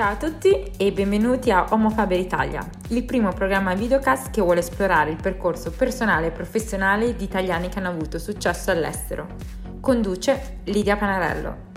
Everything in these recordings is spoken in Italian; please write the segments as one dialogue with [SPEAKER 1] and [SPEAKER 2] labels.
[SPEAKER 1] Ciao a tutti e benvenuti a Homo Faber Italia, il primo programma videocast che vuole esplorare il percorso personale e professionale di italiani che hanno avuto successo all'estero. Conduce Lidia Panarello.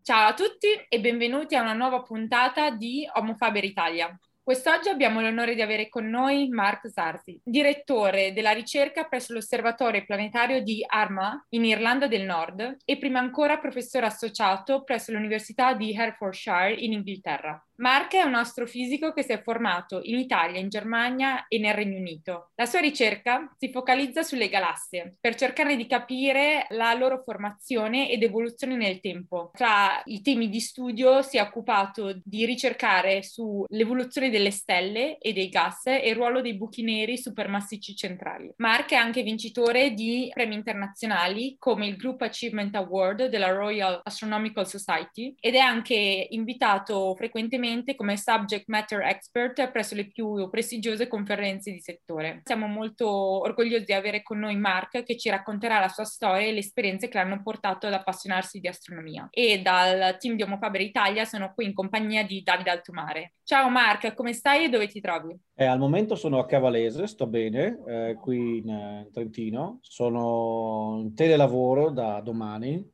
[SPEAKER 1] Ciao a tutti e benvenuti a una nuova puntata di Homo Faber Italia. Quest'oggi abbiamo l'onore di avere con noi Mark Zarzi, direttore della ricerca presso l'Osservatorio Planetario di Armagh in Irlanda del Nord e prima ancora professore associato presso l'Università di Hertfordshire in Inghilterra. Mark è un astrofisico che si è formato in Italia, in Germania e nel Regno Unito. La sua ricerca si focalizza sulle galassie per cercare di capire la loro formazione ed evoluzione nel tempo. Tra i temi di studio si è occupato di ricercare sull'evoluzione delle stelle e dei gas e il ruolo dei buchi neri supermassicci centrali. Mark è anche vincitore di premi internazionali come il Group Achievement Award della Royal Astronomical Society ed è anche invitato frequentemente come subject matter expert presso le più prestigiose conferenze di settore. Siamo molto orgogliosi di avere con noi Mark che ci racconterà la sua storia e le esperienze che l'hanno portato ad appassionarsi di astronomia. E dal team di Homo Italia sono qui in compagnia di Davide Altumare. Ciao Mark, come stai e dove ti trovi?
[SPEAKER 2] Eh, al momento sono a Cavalese, sto bene, eh, qui in, in Trentino. Sono in telelavoro da domani,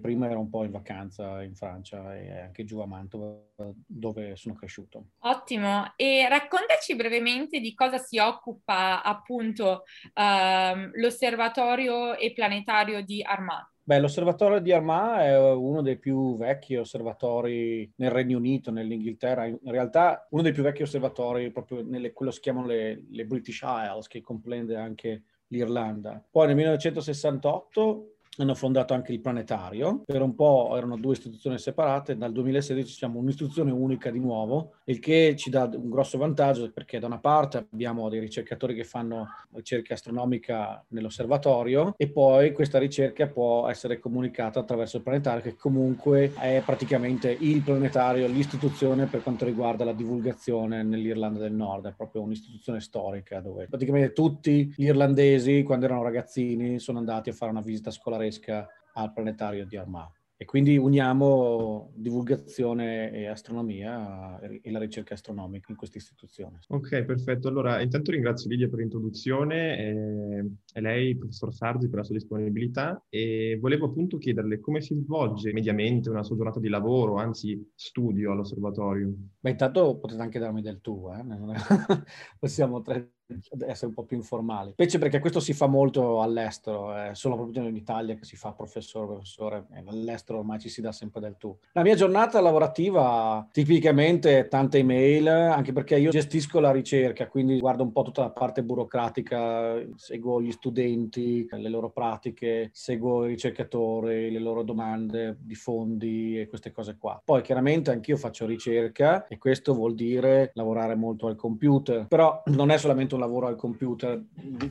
[SPEAKER 2] prima ero un po' in vacanza in Francia e anche giù a Mantova dove sono cresciuto.
[SPEAKER 1] Ottimo, e raccontaci brevemente di cosa si occupa appunto uh, l'osservatorio e planetario di Armagh.
[SPEAKER 2] Beh, l'osservatorio di Armagh è uno dei più vecchi osservatori nel Regno Unito, nell'Inghilterra. In realtà uno dei più vecchi osservatori proprio nelle quello che si chiamano le, le British Isles, che comprende anche l'Irlanda. Poi nel 1968 hanno fondato anche il planetario, per un po' erano due istituzioni separate, dal 2016 siamo un'istituzione unica di nuovo, il che ci dà un grosso vantaggio perché da una parte abbiamo dei ricercatori che fanno ricerca astronomica nell'osservatorio e poi questa ricerca può essere comunicata attraverso il planetario che comunque è praticamente il planetario, l'istituzione per quanto riguarda la divulgazione nell'Irlanda del Nord, è proprio un'istituzione storica dove praticamente tutti gli irlandesi quando erano ragazzini sono andati a fare una visita scolare fresca al planetario di Armagh. E quindi uniamo divulgazione e astronomia e la ricerca astronomica in questa istituzione.
[SPEAKER 3] Ok, perfetto. Allora, intanto ringrazio Lidia per l'introduzione e, e lei, professor Sardi, per la sua disponibilità e volevo appunto chiederle come si svolge mediamente una sua giornata di lavoro, anzi studio all'osservatorio.
[SPEAKER 2] Beh, intanto potete anche darmi del tu, eh? possiamo tre essere un po' più informali. Specie perché questo si fa molto all'estero, è solo proprio in Italia che si fa professore, professore, e all'estero ormai ci si dà sempre del tu. La mia giornata lavorativa tipicamente tante email, anche perché io gestisco la ricerca, quindi guardo un po' tutta la parte burocratica, seguo gli studenti, le loro pratiche, seguo i ricercatori, le loro domande di fondi e queste cose qua. Poi chiaramente anch'io faccio ricerca e questo vuol dire lavorare molto al computer, però non è solamente un lavoro al computer.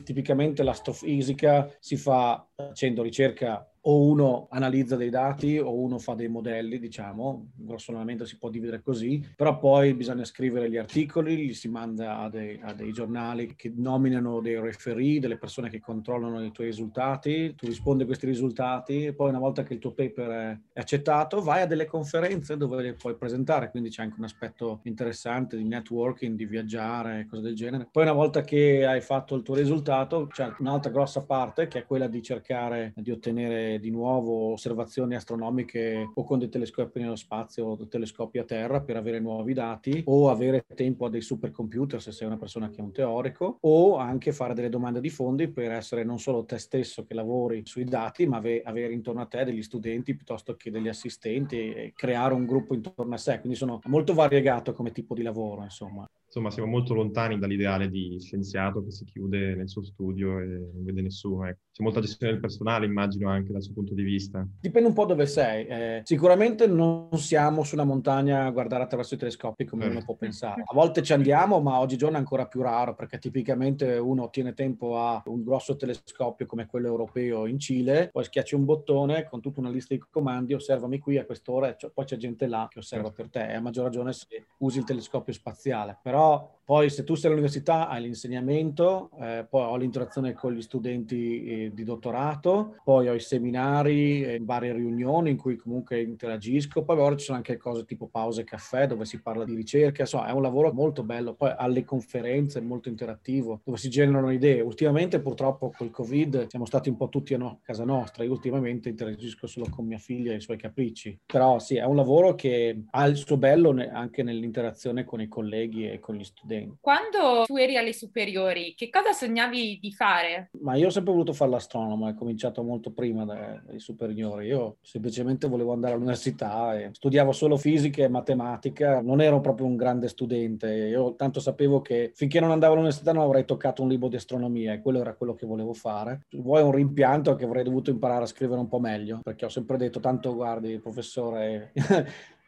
[SPEAKER 2] Tipicamente l'astrofisica si fa facendo ricerca o uno analizza dei dati o uno fa dei modelli, diciamo, grossolanamente si può dividere così, però poi bisogna scrivere gli articoli, li si manda a dei, a dei giornali che nominano dei referee, delle persone che controllano i tuoi risultati, tu rispondi a questi risultati poi una volta che il tuo paper è accettato vai a delle conferenze dove le puoi presentare, quindi c'è anche un aspetto interessante di networking, di viaggiare, cose del genere. Poi una volta che hai fatto il tuo risultato c'è un'altra grossa parte che è quella di cercare di ottenere di nuovo osservazioni astronomiche o con dei telescopi nello spazio o telescopi a terra per avere nuovi dati o avere tempo a dei supercomputer se sei una persona che è un teorico o anche fare delle domande di fondi per essere non solo te stesso che lavori sui dati ma avere intorno a te degli studenti piuttosto che degli assistenti e creare un gruppo intorno a sé. Quindi sono molto variegato come tipo di lavoro, insomma
[SPEAKER 3] insomma siamo molto lontani dall'ideale di scienziato che si chiude nel suo studio e non vede nessuno. Ecco. C'è molta gestione del personale, immagino, anche dal suo punto di vista.
[SPEAKER 2] Dipende un po' dove sei. Eh, sicuramente non siamo su una montagna a guardare attraverso i telescopi come uno può pensare. A volte ci andiamo, ma oggigiorno è ancora più raro perché tipicamente uno ottiene tempo a un grosso telescopio come quello europeo in Cile, poi schiacci un bottone con tutta una lista di comandi, osservami qui a quest'ora e poi c'è gente là che osserva certo. per te. E a maggior ragione se usi il telescopio spaziale. Però Però poi se tu sei all'università hai l'insegnamento, eh, poi ho l'interazione con gli studenti eh, di dottorato, poi ho i seminari, eh, varie riunioni in cui comunque interagisco, poi ora ci sono anche cose tipo pause caffè dove si parla di ricerca, insomma è un lavoro molto bello, poi alle conferenze molto interattivo dove si generano idee. Ultimamente purtroppo col Covid siamo stati un po' tutti a no- casa nostra, io ultimamente interagisco solo con mia figlia e i suoi capricci, però sì è un lavoro che ha il suo bello ne- anche nell'interazione con i colleghi e con gli studenti studenti.
[SPEAKER 1] Quando tu eri alle superiori, che cosa sognavi di fare?
[SPEAKER 2] Ma io ho sempre voluto fare l'astronomo, è cominciato molto prima dai superiori. Io semplicemente volevo andare all'università e studiavo solo fisica e matematica, non ero proprio un grande studente. Io tanto sapevo che finché non andavo all'università non avrei toccato un libro di astronomia e quello era quello che volevo fare. Vuoi un rimpianto che avrei dovuto imparare a scrivere un po' meglio, perché ho sempre detto tanto guardi professore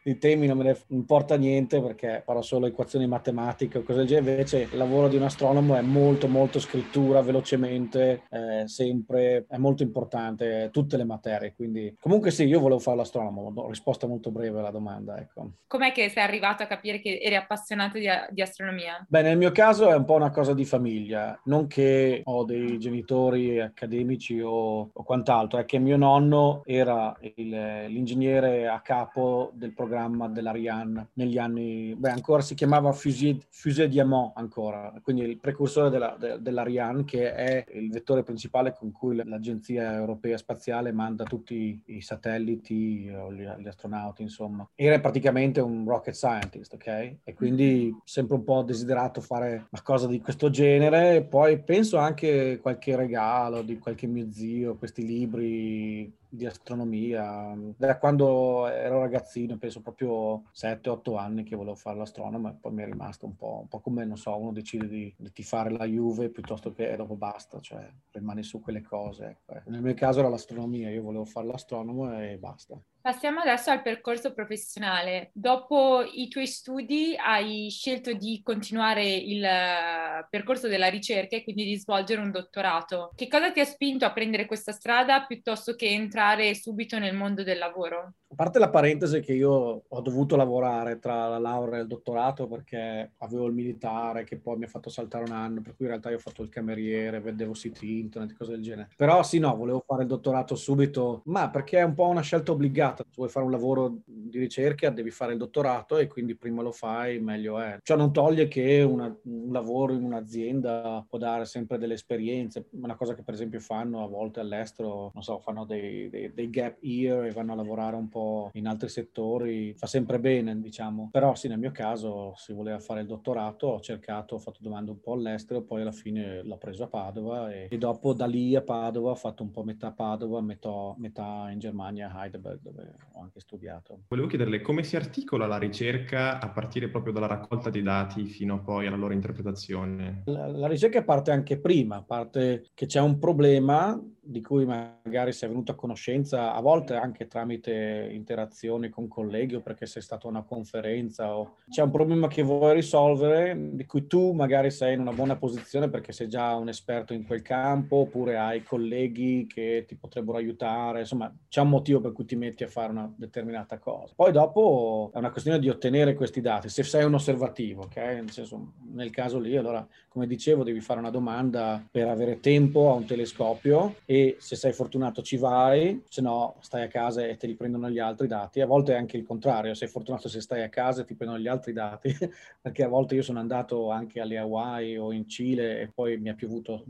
[SPEAKER 2] i temi non me ne importa niente perché farò solo equazioni matematiche o cose del genere, invece il lavoro di un astronomo è molto molto scrittura, velocemente, eh, sempre, è molto importante, tutte le materie, quindi comunque sì, io volevo fare l'astronomo, ho risposta molto breve alla domanda. Ecco.
[SPEAKER 1] Com'è che sei arrivato a capire che eri appassionato di, di astronomia?
[SPEAKER 2] Beh, nel mio caso è un po' una cosa di famiglia, non che ho dei genitori accademici o, o quant'altro, è che mio nonno era il, l'ingegnere a capo del programma programma dell'Ariane negli anni, beh ancora si chiamava Fusée, Fusée Diamant ancora, quindi il precursore della, de, dell'Ariane che è il vettore principale con cui l'Agenzia Europea Spaziale manda tutti i satelliti gli, gli astronauti insomma. Era praticamente un rocket scientist, ok? E quindi sempre un po' desiderato fare una cosa di questo genere, poi penso anche qualche regalo di qualche mio zio, questi libri di astronomia. Da quando ero ragazzino, penso proprio 7-8 anni che volevo fare l'astronomo e poi mi è rimasto un po', un po' come, non so, uno decide di, di tifare la Juve piuttosto che dopo basta, cioè rimane su quelle cose. Ecco. Nel mio caso era l'astronomia, io volevo fare l'astronomo e basta.
[SPEAKER 1] Passiamo adesso al percorso professionale. Dopo i tuoi studi hai scelto di continuare il eh, percorso della ricerca e quindi di svolgere un dottorato. Che cosa ti ha spinto a prendere questa strada piuttosto che entrare subito nel mondo del lavoro?
[SPEAKER 2] Parte la parentesi che io ho dovuto lavorare tra la laurea e il dottorato perché avevo il militare che poi mi ha fatto saltare un anno, per cui in realtà io ho fatto il cameriere, vedevo siti internet, cose del genere. Però sì, no, volevo fare il dottorato subito, ma perché è un po' una scelta obbligata. Se vuoi fare un lavoro di ricerca devi fare il dottorato e quindi prima lo fai meglio è. Ciò non toglie che una, un lavoro in un'azienda può dare sempre delle esperienze, una cosa che per esempio fanno a volte all'estero, non so, fanno dei, dei, dei gap year e vanno a lavorare un po' in altri settori, fa sempre bene, diciamo. Però sì, nel mio caso si voleva fare il dottorato, ho cercato, ho fatto domande un po' all'estero, poi alla fine l'ho preso a Padova e, e dopo da lì a Padova ho fatto un po' metà Padova, metà, metà in Germania, a Heidelberg, dove ho anche studiato.
[SPEAKER 3] Volevo chiederle come si articola la ricerca a partire proprio dalla raccolta dei dati fino poi alla loro interpretazione?
[SPEAKER 2] La, la ricerca parte anche prima, parte che c'è un problema di cui magari sei venuto a conoscenza, a volte anche tramite interazioni con colleghi o perché sei stato a una conferenza o c'è un problema che vuoi risolvere di cui tu magari sei in una buona posizione perché sei già un esperto in quel campo oppure hai colleghi che ti potrebbero aiutare, insomma c'è un motivo per cui ti metti a fare una determinata cosa. Poi dopo è una questione di ottenere questi dati, se sei un osservativo, ok? Nel, senso, nel caso lì allora come dicevo devi fare una domanda per avere tempo a un telescopio e se sei fortunato ci vai, se no stai a casa e te li prendono gli altri dati. A volte è anche il contrario, sei fortunato se stai a casa e ti prendono gli altri dati, perché a volte io sono andato anche alle Hawaii o in Cile e poi mi è piovuto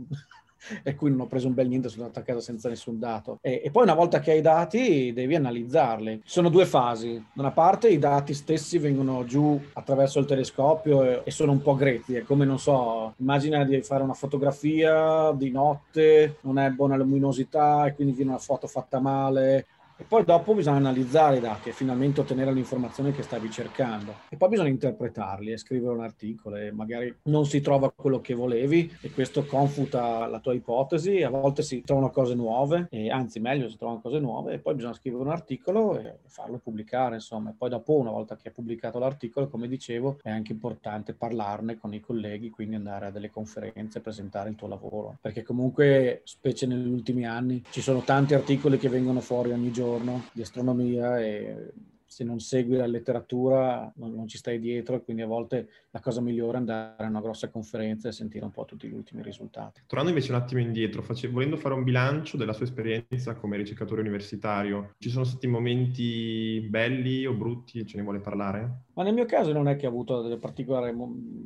[SPEAKER 2] e qui non ho preso un bel niente, sono andato a casa senza nessun dato. E, e, poi una volta che hai i dati devi analizzarli. Ci sono due fasi. Da una parte i dati stessi vengono giù attraverso il telescopio e, e sono un po' grezzi. È come, non so, immagina di fare una fotografia di notte, non è buona luminosità e quindi viene una foto fatta male e poi dopo bisogna analizzare i dati e finalmente ottenere l'informazione che stavi cercando. E poi bisogna interpretarli e scrivere un articolo e magari non si trova quello che volevi e questo confuta la tua ipotesi. A volte si trovano cose nuove, e anzi meglio si trovano cose nuove e poi bisogna scrivere un articolo e farlo pubblicare, insomma. E poi dopo, una volta che hai pubblicato l'articolo, come dicevo, è anche importante parlarne con i colleghi, quindi andare a delle conferenze, presentare il tuo lavoro. Perché comunque, specie negli ultimi anni, ci sono tanti articoli che vengono fuori ogni giorno giorno di astronomia e se non segui la letteratura non, non, ci stai dietro e quindi a volte la cosa migliore è andare a una grossa conferenza e sentire un po' tutti gli ultimi risultati.
[SPEAKER 3] Tornando invece un attimo indietro, face, volendo fare un bilancio della sua esperienza come ricercatore universitario, ci sono stati momenti belli o brutti? Ce ne vuole parlare?
[SPEAKER 2] Ma nel mio caso non è che ho avuto delle particolari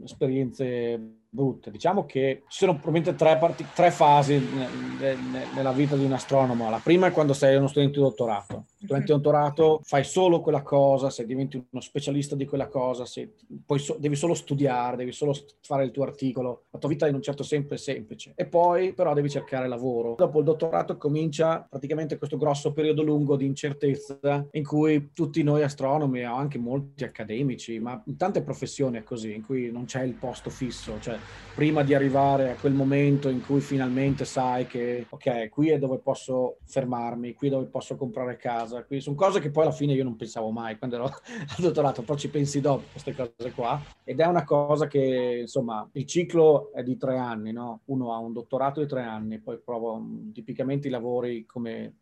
[SPEAKER 2] esperienze brutte. Diciamo che ci sono probabilmente tre, parti- tre fasi ne- ne- nella vita di un astronomo. La prima è quando sei uno studente di dottorato. Studente di dottorato fai solo quella cosa, se diventi uno specialista di quella cosa, se, so- devi solo studiare, devi solo fare il tuo articolo. La tua vita in un certo senso è semplice. E poi però devi cercare lavoro. Dopo il dottorato comincia praticamente questo grosso periodo lungo di incertezza in cui tutti noi astronomi o anche molti accademici, ma in tante professioni è così, in cui non c'è il posto fisso, cioè prima di arrivare a quel momento in cui finalmente sai che, ok, qui è dove posso fermarmi, qui è dove posso comprare casa, qui sono cose che poi alla fine io non pensavo mai quando ero al dottorato, poi ci pensi dopo queste cose qua. Ed è una cosa che, insomma, il ciclo è di tre anni, no? Uno ha un dottorato di tre anni, poi prova tipicamente i lavori come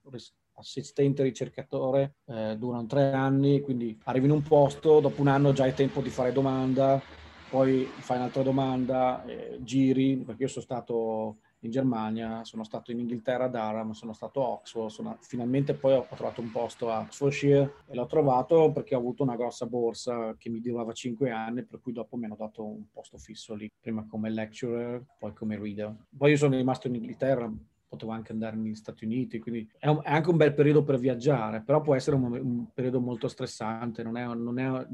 [SPEAKER 2] assistente ricercatore eh, durano tre anni, quindi arrivi in un posto, dopo un anno già hai tempo di fare domanda, poi fai un'altra domanda, eh, giri, perché io sono stato in Germania, sono stato in Inghilterra a Durham, sono stato a Oxford, sono, finalmente poi ho, trovato un posto a Oxfordshire e l'ho trovato perché ho avuto una grossa borsa che mi durava 5 anni, per cui dopo mi hanno dato un posto fisso lì, prima come lecturer, poi come reader. Poi io sono rimasto in Inghilterra, potevo anche andare negli Stati Uniti, quindi è, un, è, anche un bel periodo per viaggiare, però può essere un, un periodo molto stressante, non è, non è,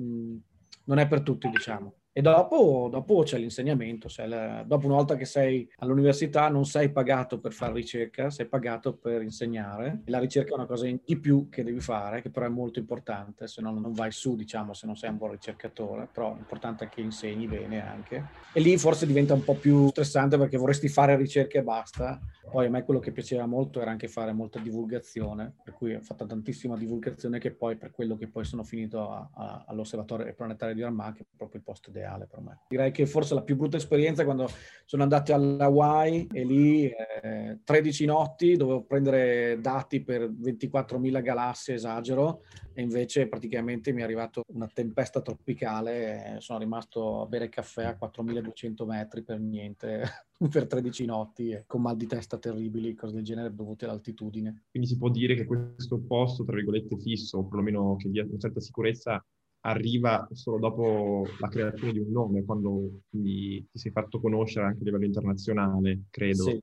[SPEAKER 2] non è per tutti, diciamo. E dopo, dopo c'è l'insegnamento, la, dopo una volta che sei all'università non sei pagato per fare ricerca, sei pagato per insegnare. La ricerca è una cosa di più che devi fare, che però è molto importante, se no non vai su, diciamo, se non sei un buon ricercatore, però è importante che insegni bene anche. E lì forse diventa un po' più stressante perché vorresti fare ricerca e basta. Poi a me quello che piaceva molto era anche fare molta divulgazione, per cui ho fatto tantissima divulgazione che poi per quello che poi sono finito a, a, all'osservatorio planetario di Armagh, che è proprio il posto ideale per me. Direi che forse la più brutta esperienza è quando sono andato all'Hawaii e lì eh, 13 notti dovevo prendere dati per 24.000 galassie, esagero, e invece praticamente mi è arrivata una tempesta tropicale e sono rimasto a bere caffè a 4.200 metri per niente, per 13 notti, con mal di testa terribili, cose del genere dovute all'altitudine.
[SPEAKER 3] Quindi si può dire che questo posto, tra virgolette, fisso, o perlomeno che dia una certa sicurezza, arriva solo dopo la creazione di un nome, quando ti, sei fatto conoscere anche a livello internazionale, credo. Sì.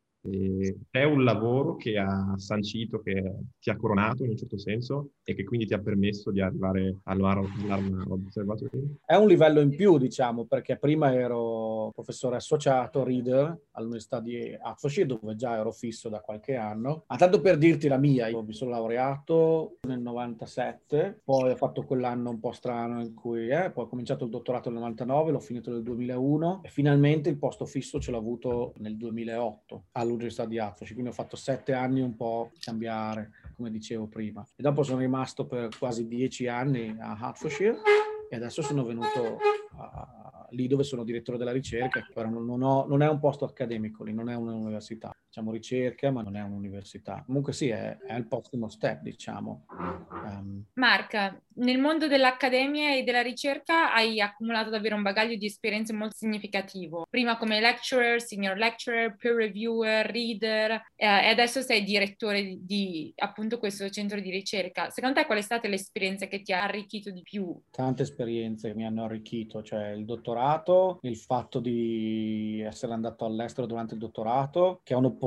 [SPEAKER 3] È un lavoro che ha sancito, che ti ha coronato in un certo senso e che quindi ti ha permesso di arrivare all'Arma Observatory?
[SPEAKER 2] È un livello in più, diciamo, perché prima ero professore associato, reader, all'Università di Hertfordshire, dove già ero fisso da qualche anno. Ma tanto per dirti la mia, io mi sono laureato nel 97, poi ho fatto quell'anno un po' strano in cui eh, poi ho cominciato il dottorato nel 99, l'ho finito nel 2001 e finalmente il posto fisso ce l'ho avuto nel 2008 all'Università di Hertfordshire, quindi ho fatto sette anni un po' cambiare come dicevo prima. E dopo sono rimasto per quasi dieci anni a Hertfordshire e adesso sono venuto a, lì dove sono direttore della ricerca, però non, ho, non, è un posto accademico, lì non è un'università. Diciamo ricerca, ma non è un'università. Comunque sì, è, è il prossimo step, diciamo.
[SPEAKER 1] Um. Marca, nel mondo dell'accademia e della ricerca hai accumulato davvero un bagaglio di esperienze molto significativo. Prima come lecturer, senior lecturer, peer reviewer, reader eh, e adesso sei direttore di, di, appunto questo centro di ricerca. Secondo te qual è stata l'esperienza che ti ha arricchito di più?
[SPEAKER 2] Tante esperienze che mi hanno arricchito, cioè il dottorato, il fatto di essere andato all'estero durante il dottorato, che è un'opportunità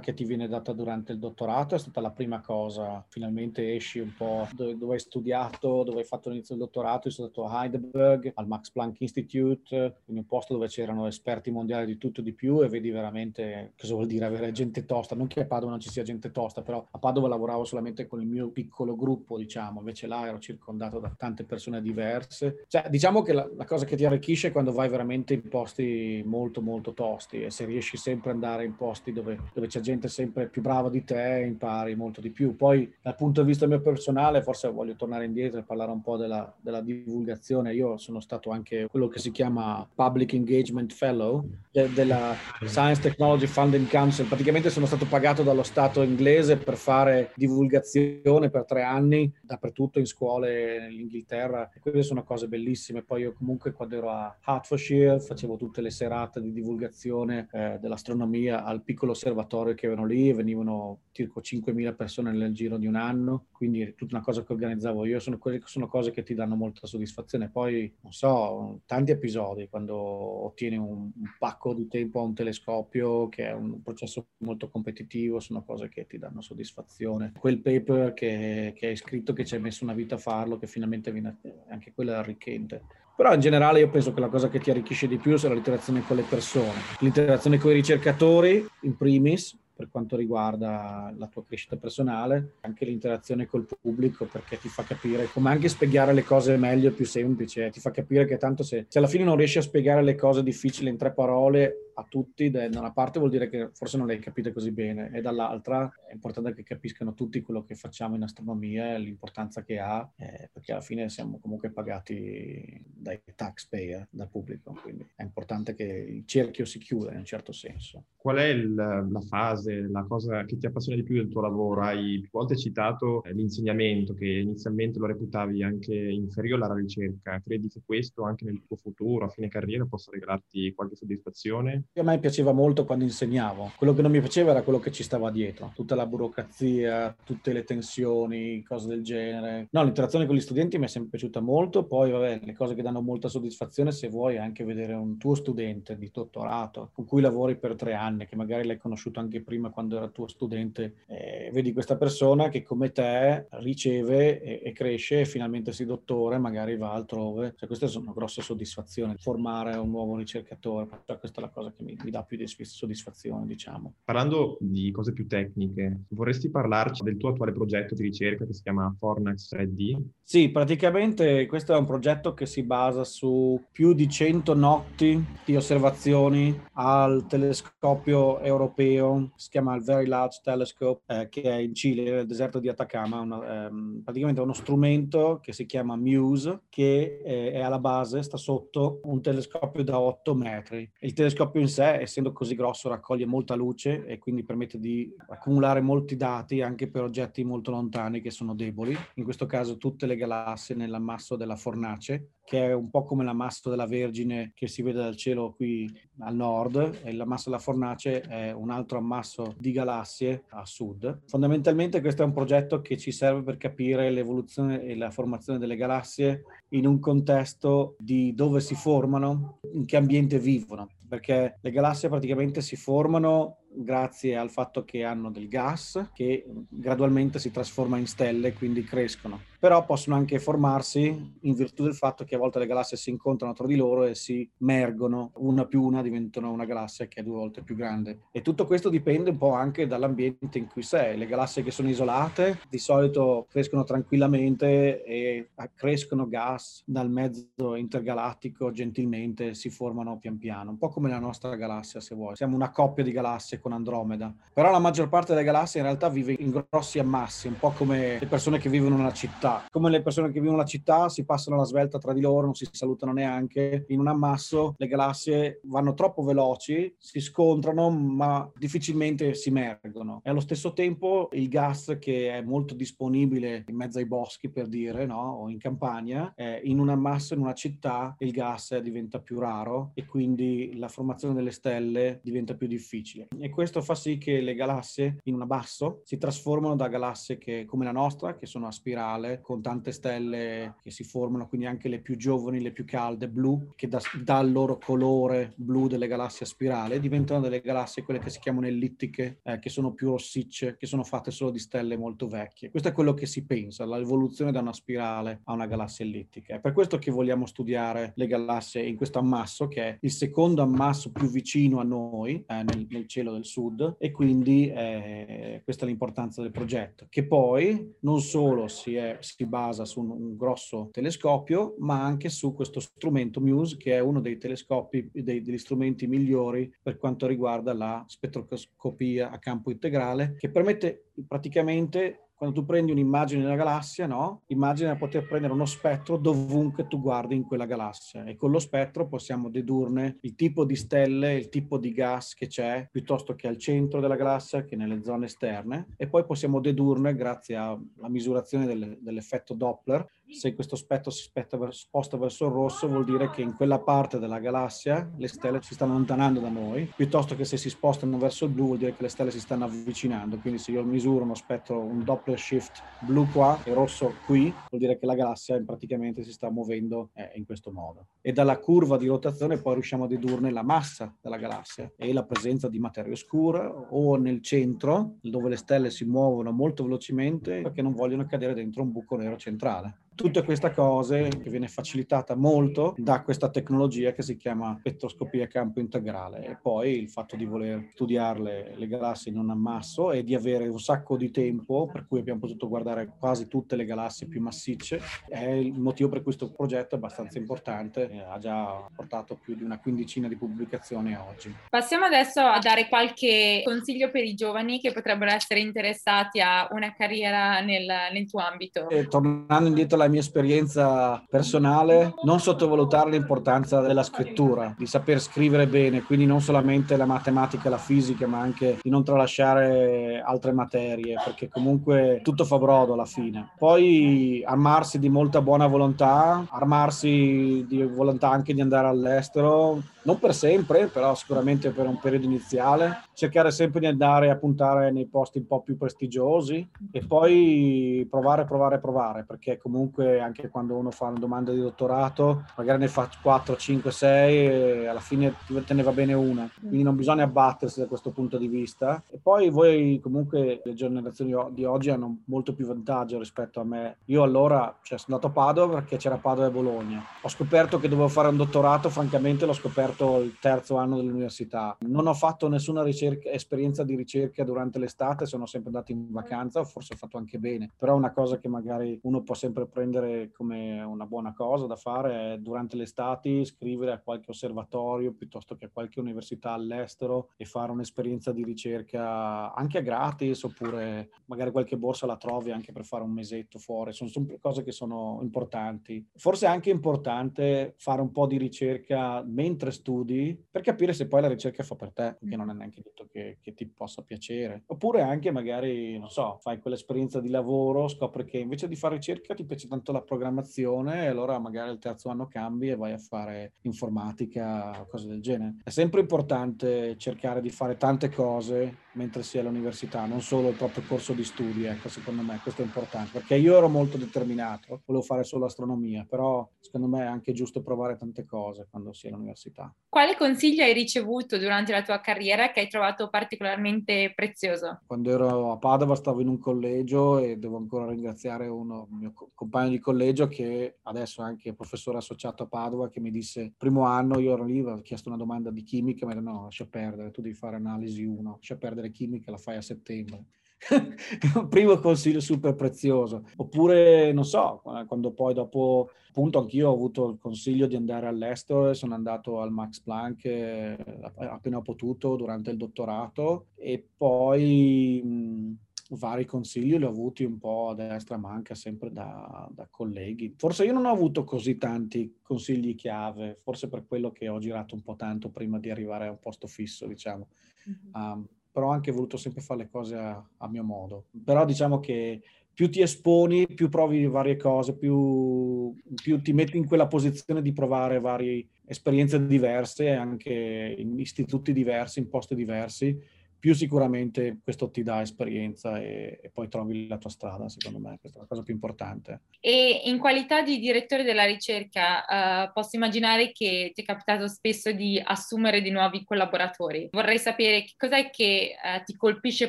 [SPEAKER 2] che ti viene data durante il dottorato, è stata la prima cosa. Finalmente esci un po' dove, dove hai studiato, dove hai fatto l'inizio del dottorato, io sono stato a Heidelberg, al Max Planck Institute, in un posto dove c'erano esperti mondiali di tutto e di più e vedi veramente cosa vuol dire avere gente tosta. Non che a Padova non ci sia gente tosta, però a Padova lavoravo solamente con il mio piccolo gruppo, diciamo, invece là ero circondato da tante persone diverse. Cioè, diciamo che la, la cosa che ti arricchisce è quando vai veramente in posti molto molto tosti e se riesci sempre ad andare in posti dove, dove c'è gente sempre più brava di te impari molto di più. Poi dal punto di vista mio personale forse voglio tornare indietro parlare un po' della, della, divulgazione. Io sono stato anche quello che si chiama Public Engagement Fellow de, della Science Technology Funding Council. Praticamente sono stato pagato dallo Stato inglese per fare divulgazione per tre anni dappertutto in scuole in Inghilterra. E queste sono cose bellissime. Poi io comunque quando ero a Hertfordshire facevo tutte le serate di divulgazione eh, dell'astronomia al piccolo osservatorio che avevano lì venivano circa 5.000 persone nel giro di un anno. Quindi tutta una cosa che organizzavo io. Sono, sono cose che ti danno molta soddisfazione. Poi, non so, tanti episodi quando ottieni un, un pacco di tempo a un telescopio che è un processo molto competitivo, sono cose che ti danno soddisfazione. Quel paper che, che hai scritto, che ci hai messo una vita a farlo, che finalmente viene anche quello è arricchente. Però in generale io penso che la cosa che ti arricchisce di più sia l'interazione con le persone, l'interazione con i ricercatori in primis, per quanto riguarda la tua crescita personale, anche l'interazione col pubblico perché ti fa capire come anche spiegare le cose meglio e più semplice, eh. ti fa capire che tanto se, se alla fine non riesci a spiegare le cose difficili in tre parole a tutti, da una parte vuol dire che forse non le hai capite così bene e dall'altra è importante che capiscano tutti quello che facciamo in astronomia e l'importanza che ha, eh, perché alla fine siamo comunque pagati dai taxpayer, dal pubblico, quindi è importante che il cerchio si chiuda in un certo senso.
[SPEAKER 3] Qual è il, la fase, la cosa che ti appassiona di più del tuo lavoro? Hai più volte citato eh, l'insegnamento, che inizialmente lo reputavi anche inferiore alla ricerca. Credi che questo anche nel tuo futuro, a fine carriera, possa regalarti qualche soddisfazione?
[SPEAKER 2] A me piaceva molto quando insegnavo. Quello che non mi piaceva era quello che ci stava dietro. Tutta la burocrazia, tutte le tensioni, cose del genere. No, l'interazione con gli studenti mi è sempre piaciuta molto. Poi, vabbè, le cose che danno molta soddisfazione, se vuoi, è anche vedere un tuo studente di dottorato con cui lavori per tre anni che magari l'hai conosciuto anche prima quando era tuo studente, eh, vedi questa persona che come te riceve e, e, cresce e finalmente si dottore, magari va altrove. Cioè, queste sono grosse soddisfazioni, formare un nuovo ricercatore, cioè, questa è la cosa che mi, mi dà più di soddisfazione, diciamo.
[SPEAKER 3] Parlando di cose più tecniche, vorresti parlarci del tuo attuale progetto di ricerca che si chiama Fornax 3D?
[SPEAKER 2] Sì, praticamente questo è un progetto che si basa su più di 100 notti di osservazioni al telescopio europeo, si chiama il Very Large Telescope, eh, che è in Cile, nel deserto di Atacama, una, ehm, praticamente uno strumento che si chiama MUSE, che eh, è alla base, sta sotto un telescopio da 8 metri. Il telescopio in sé, essendo così grosso, raccoglie molta luce e quindi permette di accumulare molti dati anche per oggetti molto lontani che sono deboli. In questo caso tutte le galassie nell'ammasso della fornace, che è un po' come l'ammasso della Vergine che si vede dal cielo qui al nord, e l'ammasso della fornace è un altro ammasso di galassie a sud. Fondamentalmente questo è un progetto che ci serve per capire l'evoluzione e la formazione delle galassie in un contesto di dove si formano, in che ambiente vivono, perché le galassie praticamente si formano grazie al fatto che hanno del gas che gradualmente si trasforma in stelle, quindi crescono. Però possono anche formarsi in virtù del fatto che a volte le galassie si incontrano tra di loro e si mergono, una più una diventano una galassia che è due volte più grande. E tutto questo dipende un po' anche dall'ambiente in cui sei. Le galassie che sono isolate di solito crescono tranquillamente e crescono gas dal mezzo intergalattico gentilmente, si formano pian piano, un po' come la nostra galassia se vuoi. Siamo una coppia di galassie con Andromeda. Però la maggior parte delle galassie in realtà vive in grossi ammassi, un po' come le persone che vivono in una città. Come le persone che vivono in una città si passano la svelta tra di loro, non si salutano neanche. In un ammasso le galassie vanno troppo veloci, si scontrano, ma difficilmente si emergono. E allo stesso tempo il gas che è molto disponibile in mezzo ai boschi, per dire, no? o in campagna, eh, in un ammasso, in una città, il gas diventa più raro e quindi la formazione delle stelle diventa più difficile. E questo fa sì che le galassie in un abbasso si trasformano da galassie che, come la nostra, che sono a spirale, con tante stelle che si formano, quindi anche le più giovani, le più calde, blu, che dà il loro colore blu delle galassie a spirale, diventano delle galassie, quelle che si chiamano ellittiche, eh, che sono più rossicce, che sono fatte solo di stelle molto vecchie. Questo è quello che si pensa, l'evoluzione da una spirale a una galassia ellittica. È per questo che vogliamo studiare le galassie in questo ammasso, che è il secondo ammasso più vicino a noi, eh, nel, nel cielo del Sud e quindi eh, questa è l'importanza del progetto, che poi non solo si, è, si basa su un, un, grosso telescopio, ma anche su questo strumento MUSE, che è uno dei telescopi, dei, degli strumenti migliori per quanto riguarda la spettroscopia a campo integrale, che permette praticamente quando tu prendi un'immagine della galassia, no? Immagina poter prendere uno spettro dovunque tu guardi in quella galassia e con lo spettro possiamo dedurne il tipo di stelle, il tipo di gas che c'è, piuttosto che al centro della galassia che nelle zone esterne e poi possiamo dedurne grazie alla misurazione delle, dell'effetto Doppler se questo spettro si sposta verso il rosso vuol dire che in quella parte della galassia le stelle si stanno allontanando da noi, piuttosto che se si spostano verso il blu vuol dire che le stelle si stanno avvicinando. Quindi se io misuro uno spettro, un Doppler shift blu qua e rosso qui, vuol dire che la galassia praticamente si sta muovendo eh, in questo modo. E dalla curva di rotazione poi riusciamo a dedurne la massa della galassia e la presenza di materia oscura o nel centro, dove le stelle si muovono molto velocemente perché non vogliono cadere dentro un buco nero centrale. Tutte queste cose che viene facilitata molto da questa tecnologia che si chiama spettroscopia a campo integrale e poi il fatto di voler studiare le, galassie in un ammasso e di avere un sacco di tempo per cui abbiamo potuto guardare quasi tutte le galassie più massicce è il motivo per cui questo progetto è abbastanza importante e ha già portato più di una quindicina di pubblicazioni oggi.
[SPEAKER 1] Passiamo adesso a dare qualche consiglio per i giovani che potrebbero essere interessati a una carriera nel, nel tuo ambito.
[SPEAKER 2] E tornando indietro alla mia esperienza personale, non sottovalutare l'importanza della scrittura, di saper scrivere bene, quindi non solamente la matematica la fisica, ma anche di non tralasciare altre materie, perché comunque tutto fa brodo alla fine. Poi armarsi di molta buona volontà, armarsi di volontà anche di andare all'estero, non per sempre, però sicuramente per un periodo iniziale, cercare sempre di andare a puntare nei posti un po' più prestigiosi e poi provare, provare, provare, perché comunque anche quando uno fa una domanda di dottorato, magari ne fa 4, 5, 6 e alla fine te ne va bene una, quindi non bisogna abbattersi da questo punto di vista. E poi voi comunque le generazioni di oggi hanno molto più vantaggio rispetto a me. Io allora cioè, sono andato a Padova perché c'era Padova e Bologna. Ho scoperto che dovevo fare un dottorato, francamente l'ho scoperto il terzo anno dell'università. Non ho fatto nessuna ricerca, esperienza di ricerca durante l'estate, sono sempre andato in vacanza, forse ho fatto anche bene, però una cosa che magari uno può sempre prendere come una buona cosa da fare è durante l'estate scrivere a qualche osservatorio piuttosto che a qualche università all'estero e fare un'esperienza di ricerca anche gratis oppure magari qualche borsa la trovi anche per fare un mesetto fuori. Sono sempre cose che sono importanti. Forse è anche importante fare un po' di ricerca mentre studi per capire se poi la ricerca fa per te, perché non è neanche detto che, che ti possa piacere. Oppure anche magari, non so, fai quell'esperienza di lavoro, scopri che invece di fare ricerca ti piace tanto la programmazione e allora magari il terzo anno cambi e vai a fare informatica o cose del genere. È sempre importante cercare di fare tante cose mentre si è all'università, non solo il proprio corso di studi, ecco, secondo me questo è importante, perché io ero molto determinato, volevo fare solo astronomia, però secondo me è anche giusto provare tante cose quando si è all'università.
[SPEAKER 1] Quale consiglio hai ricevuto durante la tua carriera che hai trovato particolarmente prezioso?
[SPEAKER 2] Quando ero a Padova stavo in un collegio e devo ancora ringraziare uno mio compagno di collegio che adesso è anche professore associato a Padova che mi disse primo anno io ero lì, ho chiesto una domanda di chimica, mi ha detto no, lascia perdere, tu devi fare analisi 1, lascia perdere fare chimica la fai a settembre. Primo consiglio super prezioso. Oppure, non so, quando poi dopo, appunto, anch'io ho avuto il consiglio di andare all'estero e sono andato al Max Planck eh, appena ho potuto durante il dottorato e poi mh, vari consigli li ho avuti un po' a destra, ma anche sempre da, da, colleghi. Forse io non ho avuto così tanti consigli chiave, forse per quello che ho girato un po' tanto prima di arrivare a un posto fisso, diciamo. Mm-hmm. Um, però ho anche voluto sempre fare le cose a, a mio modo. Però diciamo che più ti esponi, più provi varie cose, più, più, ti metti in quella posizione di provare varie esperienze diverse, anche in istituti diversi, in posti diversi, più sicuramente questo ti dà esperienza e, e, poi trovi la tua strada, secondo me, questa è la cosa più importante.
[SPEAKER 1] E in qualità di direttore della ricerca, uh, posso immaginare che ti è capitato spesso di assumere di nuovi collaboratori. Vorrei sapere che cos'è che uh, ti colpisce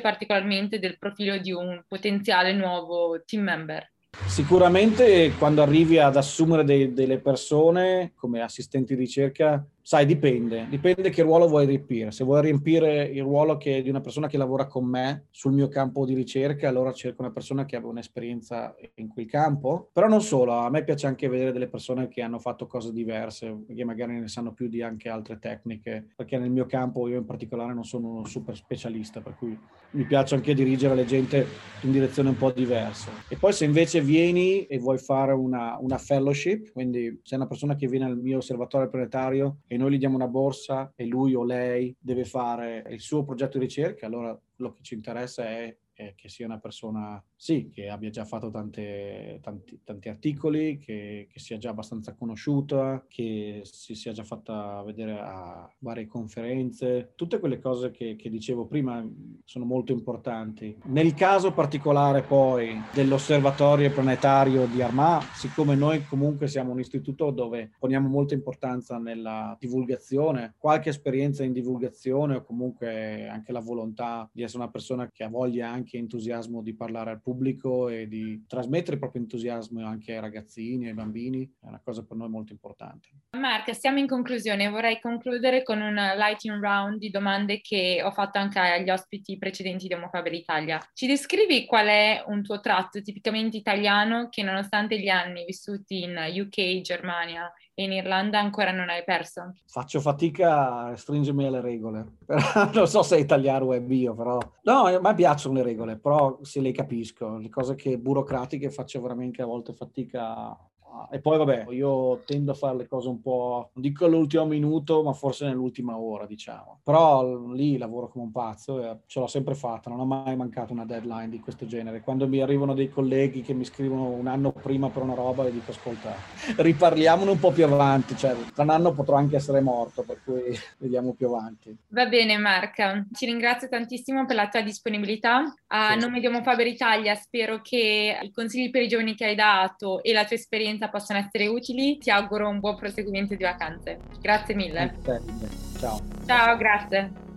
[SPEAKER 1] particolarmente del profilo di un potenziale nuovo team member.
[SPEAKER 2] Sicuramente quando arrivi ad assumere dei, delle persone come assistenti di ricerca Sai, dipende, dipende che ruolo vuoi riempire. Se vuoi riempire il ruolo che, di una persona che lavora con me sul mio campo di ricerca, allora cerco una persona che abbia un'esperienza in quel campo. Però non solo, a me piace anche vedere delle persone che hanno fatto cose diverse, che magari ne sanno più di anche altre tecniche, perché nel mio campo io in particolare non sono uno super specialista, per cui mi piace anche dirigere la gente in direzione un po' diversa. E poi se invece vieni e vuoi fare una, una fellowship, quindi sei una persona che viene al mio osservatorio planetario e noi gli diamo una borsa e lui o lei deve fare il suo progetto di ricerca, allora quello che ci interessa è eh, che sia una persona, sì, che abbia già fatto tante, tanti, tanti, articoli, che, che, sia già abbastanza conosciuta, che si sia già fatta vedere a varie conferenze. Tutte quelle cose che, che dicevo prima sono molto importanti. Nel caso particolare poi dell'osservatorio planetario di Armagh, siccome noi comunque siamo un istituto dove poniamo molta importanza nella divulgazione, qualche esperienza in divulgazione o comunque anche la volontà di essere una persona che ha voglia anche anche entusiasmo di parlare al pubblico e di trasmettere il proprio entusiasmo anche ai ragazzini, ai bambini, è una cosa per noi molto importante.
[SPEAKER 1] Mark, siamo in conclusione, vorrei concludere con un lightning round di domande che ho fatto anche agli ospiti precedenti di Homofaber Italia. Ci descrivi qual è un tuo tratto tipicamente italiano che nonostante gli anni vissuti in UK, Germania in Irlanda ancora non hai perso?
[SPEAKER 2] Faccio fatica a stringermi alle regole, non so se è italiano o è mio, però... No, a me piacciono le regole, però se le capisco, le cose che burocratiche faccio veramente a volte fatica e poi vabbè, io tendo a fare le cose un po', non dico all'ultimo minuto, ma forse nell'ultima ora, diciamo. Però lì lavoro come un pazzo e ce l'ho sempre fatta, non ho mai mancato una deadline di questo genere. Quando mi arrivano dei colleghi che mi scrivono un anno prima per una roba, e dico ascolta, riparliamone un po' più avanti, cioè tra un anno potrò anche essere morto, per cui vediamo più avanti.
[SPEAKER 1] Va bene Marca, ci ringrazio tantissimo per la tua disponibilità. A sì. nome di Homofaber Italia spero che i consigli per i giovani che hai dato e la tua esperienza esperienza possono essere utili. Ti auguro un buon proseguimento di vacanze. Grazie mille.
[SPEAKER 2] Ciao.
[SPEAKER 1] Ciao, grazie.